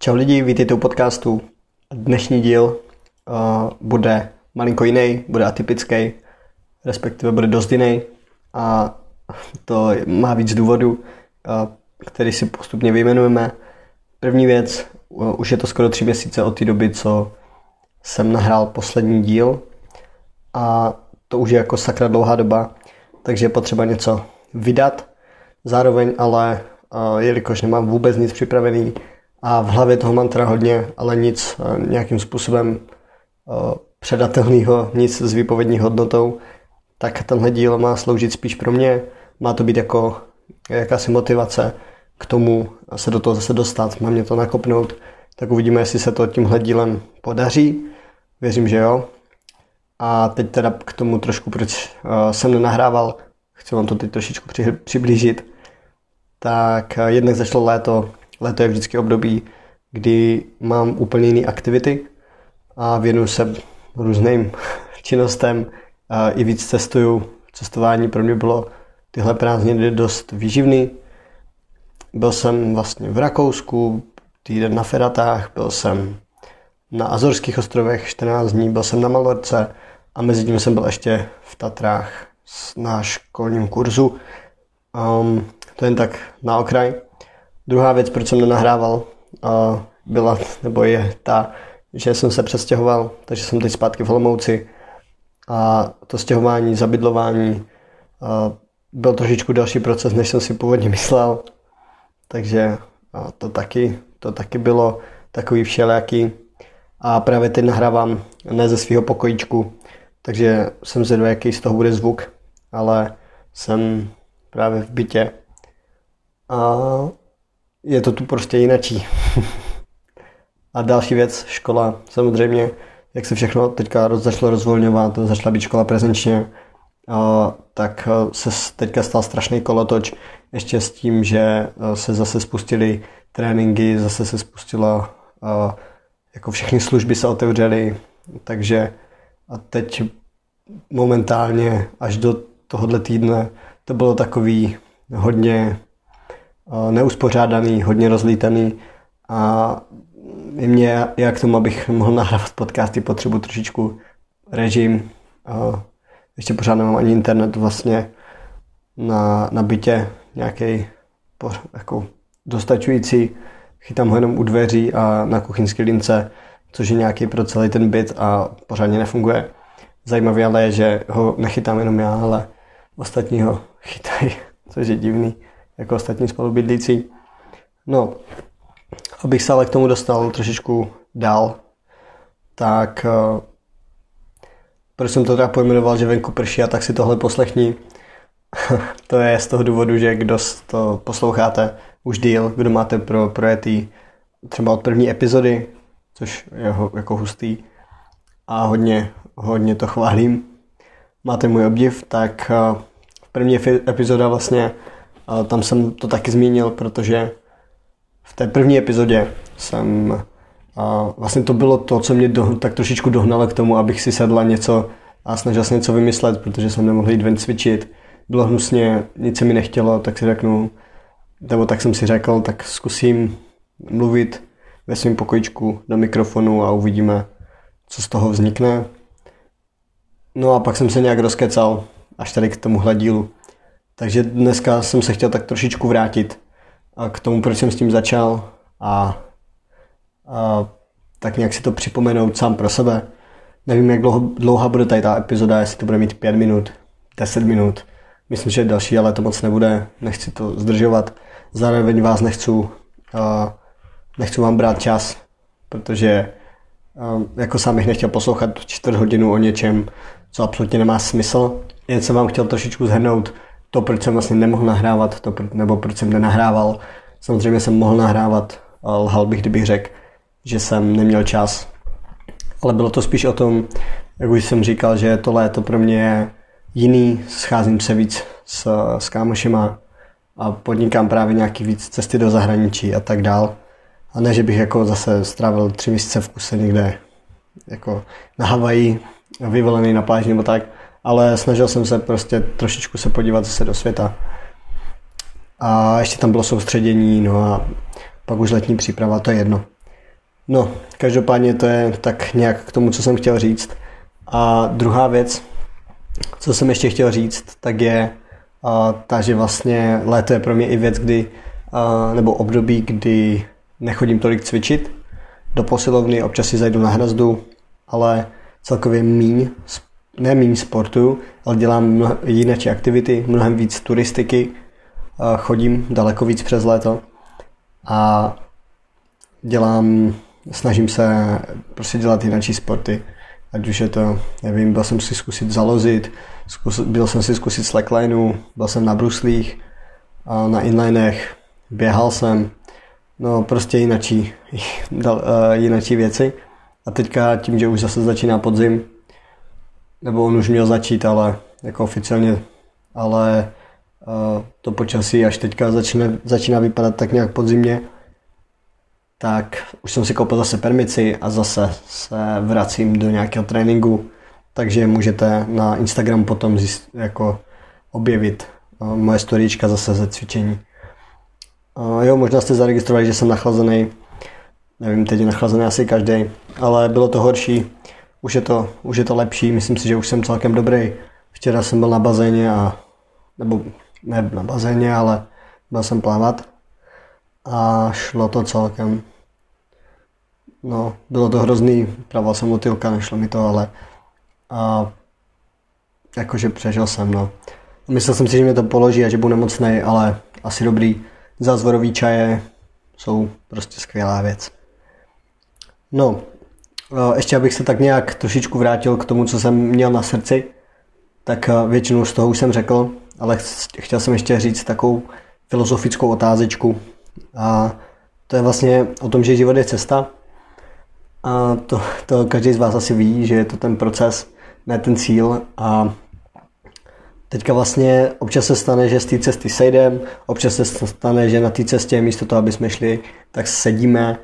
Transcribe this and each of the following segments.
Čau lidi, vítejte u podcastu. Dnešní díl uh, bude malinko jiný, bude atypický, respektive bude dost jiný a to má víc důvodů, uh, který si postupně vyjmenujeme. První věc, uh, už je to skoro tři měsíce od té doby, co jsem nahrál poslední díl a to už je jako sakra dlouhá doba, takže je potřeba něco vydat. Zároveň ale, uh, jelikož nemám vůbec nic připravený, a v hlavě toho mám teda hodně, ale nic eh, nějakým způsobem eh, předatelného, nic s výpovědní hodnotou, tak tenhle díl má sloužit spíš pro mě. Má to být jako jakási motivace k tomu se do toho zase dostat, má mě to nakopnout, tak uvidíme, jestli se to tímhle dílem podaří. Věřím, že jo. A teď teda k tomu trošku, proč eh, jsem nenahrával, chci vám to teď trošičku přiblížit. Tak jednak zašlo léto, Léto je vždycky období, kdy mám úplně jiné aktivity a věnuju se různým činnostem. A I víc cestuju. Cestování pro mě bylo tyhle prázdniny dost výživný. Byl jsem vlastně v Rakousku, týden na Feratách, byl jsem na Azorských ostrovech 14 dní, byl jsem na Malorce a mezi tím jsem byl ještě v Tatrách na školním kurzu. Um, to jen tak na okraj. Druhá věc, proč jsem nenahrával, byla, nebo je ta, že jsem se přestěhoval, takže jsem teď zpátky v Olomouci. A to stěhování, zabydlování byl trošičku další proces, než jsem si původně myslel, takže to taky, to taky bylo takový všelijaký. A právě teď nahrávám ne ze svého pokojíčku, takže jsem zvědavý, jaký z toho bude zvuk, ale jsem právě v bytě. A je to tu prostě jinačí. a další věc, škola, samozřejmě, jak se všechno teďka začalo rozvolňovat, začala být škola prezenčně, tak se teďka stal strašný kolotoč, ještě s tím, že se zase spustily tréninky, zase se spustila, a, jako všechny služby se otevřely, takže a teď momentálně až do tohohle týdne to bylo takový hodně neuspořádaný, hodně rozlítaný a mě, já k tomu, abych mohl nahrávat podcasty, potřebuji trošičku režim. Ještě pořád nemám ani internet vlastně na, na bytě nějaký jako dostačující. Chytám ho jenom u dveří a na kuchyňské lince, což je nějaký pro celý ten byt a pořádně nefunguje. Zajímavé ale je, že ho nechytám jenom já, ale ostatní ho chytají, což je divný jako ostatní spolubydlící. No, abych se ale k tomu dostal trošičku dál, tak uh, proč jsem to teda pojmenoval, že venku prší a tak si tohle poslechni. to je z toho důvodu, že kdo to posloucháte už díl, kdo máte pro projetý třeba od první epizody, což je ho, jako hustý a hodně, hodně to chválím. Máte můj obdiv, tak uh, první epizoda vlastně tam jsem to taky zmínil, protože v té první epizodě jsem a vlastně to bylo to, co mě do, tak trošičku dohnalo k tomu, abych si sedla něco a snažil se něco vymyslet, protože jsem nemohl jít ven cvičit. Bylo hnusně, nic se mi nechtělo, tak si řeknu, nebo tak jsem si řekl, tak zkusím mluvit ve svém pokojičku do mikrofonu a uvidíme, co z toho vznikne. No a pak jsem se nějak rozkecal až tady k tomuhle dílu. Takže dneska jsem se chtěl tak trošičku vrátit k tomu, proč jsem s tím začal a, a tak nějak si to připomenout sám pro sebe. Nevím, jak dlouho, dlouhá bude tady ta epizoda, jestli to bude mít 5 minut, 10 minut. Myslím, že další, ale to moc nebude, nechci to zdržovat. Zároveň vás nechci, uh, nechci vám brát čas, protože uh, jako sám bych nechtěl poslouchat čtvrt hodinu o něčem, co absolutně nemá smysl. Jen jsem vám chtěl trošičku zhrnout, to, proč jsem vlastně nemohl nahrávat, to, nebo proč jsem nenahrával. Samozřejmě jsem mohl nahrávat, lhal bych, kdybych řekl, že jsem neměl čas. Ale bylo to spíš o tom, jak už jsem říkal, že to léto pro mě je jiný, scházím se víc s, s kámošima a podnikám právě nějaký víc cesty do zahraničí a tak dál. A ne, že bych jako zase strávil tři měsíce v kuse někde jako na Havaji, vyvolený na pláži nebo tak, ale snažil jsem se prostě trošičku se podívat zase do světa. A ještě tam bylo soustředění, no a pak už letní příprava, to je jedno. No, každopádně to je tak nějak k tomu, co jsem chtěl říct. A druhá věc, co jsem ještě chtěl říct, tak je uh, ta, že vlastně léto je pro mě i věc, kdy, uh, nebo období, kdy nechodím tolik cvičit do posilovny, občas si zajdu na hrazdu, ale celkově míň, ne míň sportu, ale dělám jiné aktivity, mnohem víc turistiky, chodím daleko víc přes léto a dělám, snažím se prostě dělat jiné sporty. Ať už je to, nevím, byl jsem si zkusit zalozit, zkus, byl jsem si zkusit slacklineu, byl jsem na bruslích, na inlinech, běhal jsem, no prostě jinačí, jinačí věci. A teďka tím, že už zase začíná podzim, nebo on už měl začít, ale jako oficiálně, ale uh, to počasí až teďka začne, začíná vypadat tak nějak podzimně, tak už jsem si koupil zase permici a zase se vracím do nějakého tréninku, takže můžete na Instagram potom zjist, jako objevit uh, moje storíčka zase ze cvičení. Uh, jo, možná jste zaregistrovali, že jsem nachlazený, nevím, teď je nachlazený asi každý, ale bylo to horší, už je to, už je to lepší, myslím si, že už jsem celkem dobrý. Včera jsem byl na bazéně a, nebo ne na bazéně, ale byl jsem plavat a šlo to celkem. No, bylo to hrozný, praval jsem motylka, nešlo mi to, ale a, jakože přežil jsem, no. Myslel jsem si, že mě to položí a že budu nemocný, ale asi dobrý. Zázvorový čaje jsou prostě skvělá věc. No, ještě abych se tak nějak trošičku vrátil k tomu, co jsem měl na srdci, tak většinu z toho už jsem řekl, ale chtěl jsem ještě říct takovou filozofickou otázečku. A to je vlastně o tom, že život je cesta. A to, to každý z vás asi ví, že je to ten proces, ne ten cíl. A teďka vlastně občas se stane, že z té cesty sejdem, občas se stane, že na té cestě místo toho, aby jsme šli, tak sedíme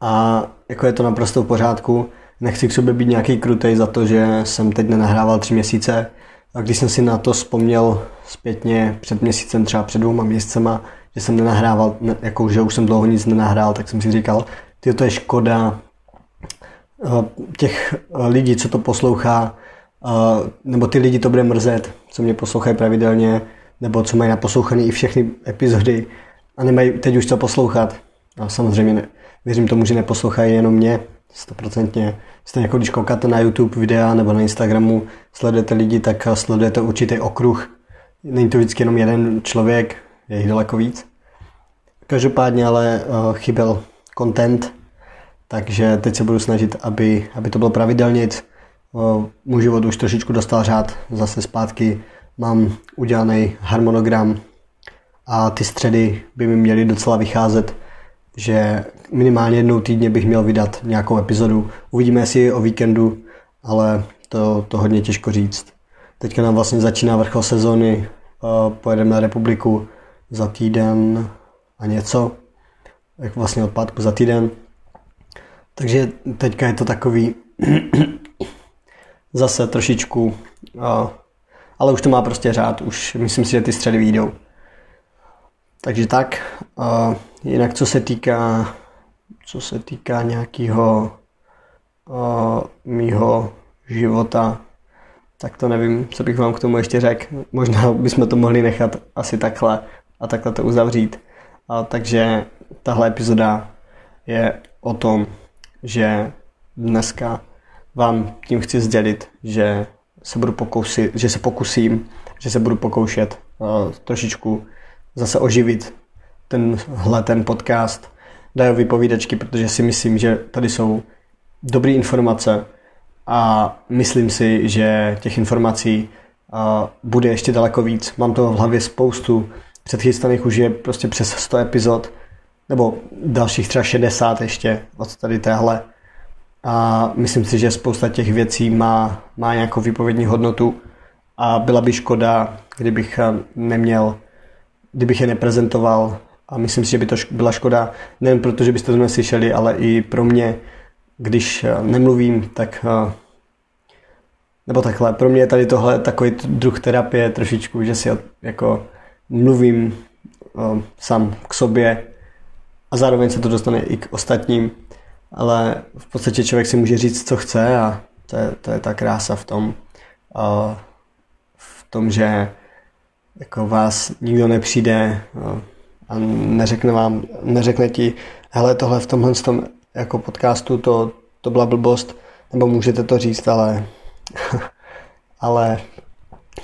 a jako je to naprosto v pořádku. Nechci k sobě být nějaký krutej za to, že jsem teď nenahrával tři měsíce. A když jsem si na to vzpomněl zpětně před měsícem, třeba před dvouma měsícema, že jsem nenahrával, jako že už jsem dlouho nic nenahrál, tak jsem si říkal, ty to je škoda eh, těch eh, lidí, co to poslouchá, eh, nebo ty lidi to bude mrzet, co mě poslouchají pravidelně, nebo co mají naposlouchané i všechny epizody a nemají teď už co poslouchat. A samozřejmě ne, Věřím tomu, že neposlouchají jenom mě, stoprocentně. Stejně jako když koukáte na YouTube videa nebo na Instagramu, sledujete lidi, tak sledujete určitý okruh. Není to vždycky jenom jeden člověk, je jich daleko víc. Každopádně ale uh, chyběl content, takže teď se budu snažit, aby, aby to bylo pravidelně. Uh, můj život už trošičku dostal řád, zase zpátky mám udělaný harmonogram a ty středy by mi měly docela vycházet že minimálně jednou týdně bych měl vydat nějakou epizodu. Uvidíme, jestli o víkendu, ale to, to hodně těžko říct. Teďka nám vlastně začíná vrchol sezóny, pojedeme na republiku za týden a něco, jak vlastně odpadku za týden. Takže teďka je to takový zase trošičku, ale už to má prostě řád, už myslím si, že ty středy výjdou. Takže tak, jinak co se týká, co se týká nějakého mýho života, tak to nevím, co bych vám k tomu ještě řekl. Možná bychom to mohli nechat asi takhle a takhle to uzavřít. Uh, takže tahle epizoda je o tom, že dneska vám tím chci sdělit, že se budu pokusit, že se pokusím, že se budu pokoušet uh, trošičku zase oživit tenhle ten podcast dají vypovídačky, protože si myslím, že tady jsou dobré informace a myslím si, že těch informací bude ještě daleko víc. Mám to v hlavě spoustu předchystaných už je prostě přes 100 epizod, nebo dalších třeba 60 ještě od tady téhle. A myslím si, že spousta těch věcí má, má nějakou výpovědní hodnotu a byla by škoda, kdybych neměl kdybych je neprezentoval a myslím si, že by to byla škoda, nejen proto, že byste to neslyšeli, ale i pro mě, když eh, nemluvím, tak eh, nebo takhle, pro mě je tady tohle takový druh terapie trošičku, že si jako mluvím uh, sám k sobě a zároveň se to dostane i k ostatním. Ale v podstatě člověk si může říct, co chce a to je, to je ta krása v tom, v tom, že jako vás nikdo nepřijde a neřekne vám, neřekne ti, hele, tohle v tomhle tom jako podcastu to, to byla blbost, nebo můžete to říct, ale ale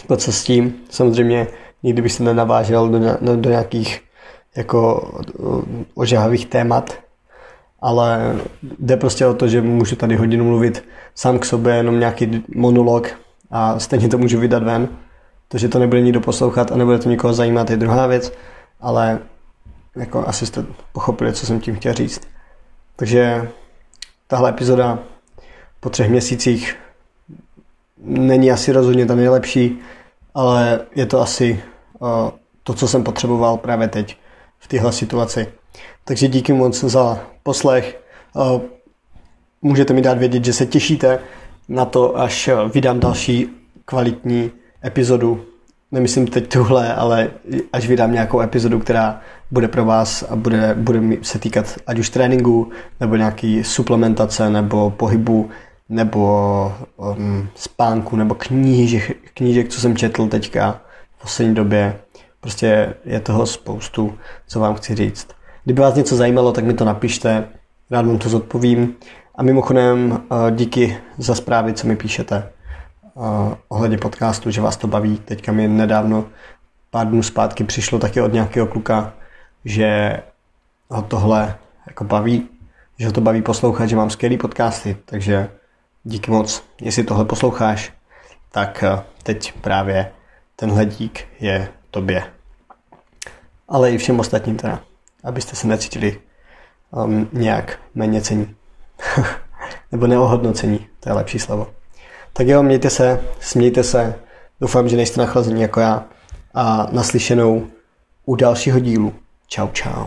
to co s tím, samozřejmě nikdy bych se nenavážel do, do, do nějakých jako ožahavých témat, ale jde prostě o to, že můžu tady hodinu mluvit sám k sobě, jenom nějaký monolog a stejně to můžu vydat ven. To, že to nebude nikdo poslouchat a nebude to nikoho zajímat, je druhá věc, ale jako asi jste pochopili, co jsem tím chtěl říct. Takže tahle epizoda po třech měsících není asi rozhodně ta nejlepší, ale je to asi uh, to, co jsem potřeboval právě teď v téhle situaci. Takže díky moc za poslech. Uh, můžete mi dát vědět, že se těšíte na to, až vydám další kvalitní epizodu. Nemyslím teď tuhle, ale až vydám nějakou epizodu, která bude pro vás a bude, bude se týkat ať už tréninku, nebo nějaký suplementace, nebo pohybu, nebo um, spánku, nebo knížek, knížek, co jsem četl teďka v poslední době. Prostě je toho spoustu, co vám chci říct. Kdyby vás něco zajímalo, tak mi to napište, rád vám to zodpovím. A mimochodem uh, díky za zprávy, co mi píšete uh, ohledně podcastu, že vás to baví. Teďka mi nedávno, pár dnů zpátky přišlo taky od nějakého kluka, že ho tohle jako baví, že ho to baví poslouchat, že mám skvělý podcasty, takže Díky moc. Jestli tohle posloucháš, tak eh, teď právě tenhle dík je tobě. Ale i všem ostatním teda, abyste se necítili um, nějak méně cení. Nebo neohodnocení, to je lepší slovo. Tak jo, mějte se, smějte se, doufám, že nejste nachlazení jako já a naslyšenou u dalšího dílu. Čau, čau.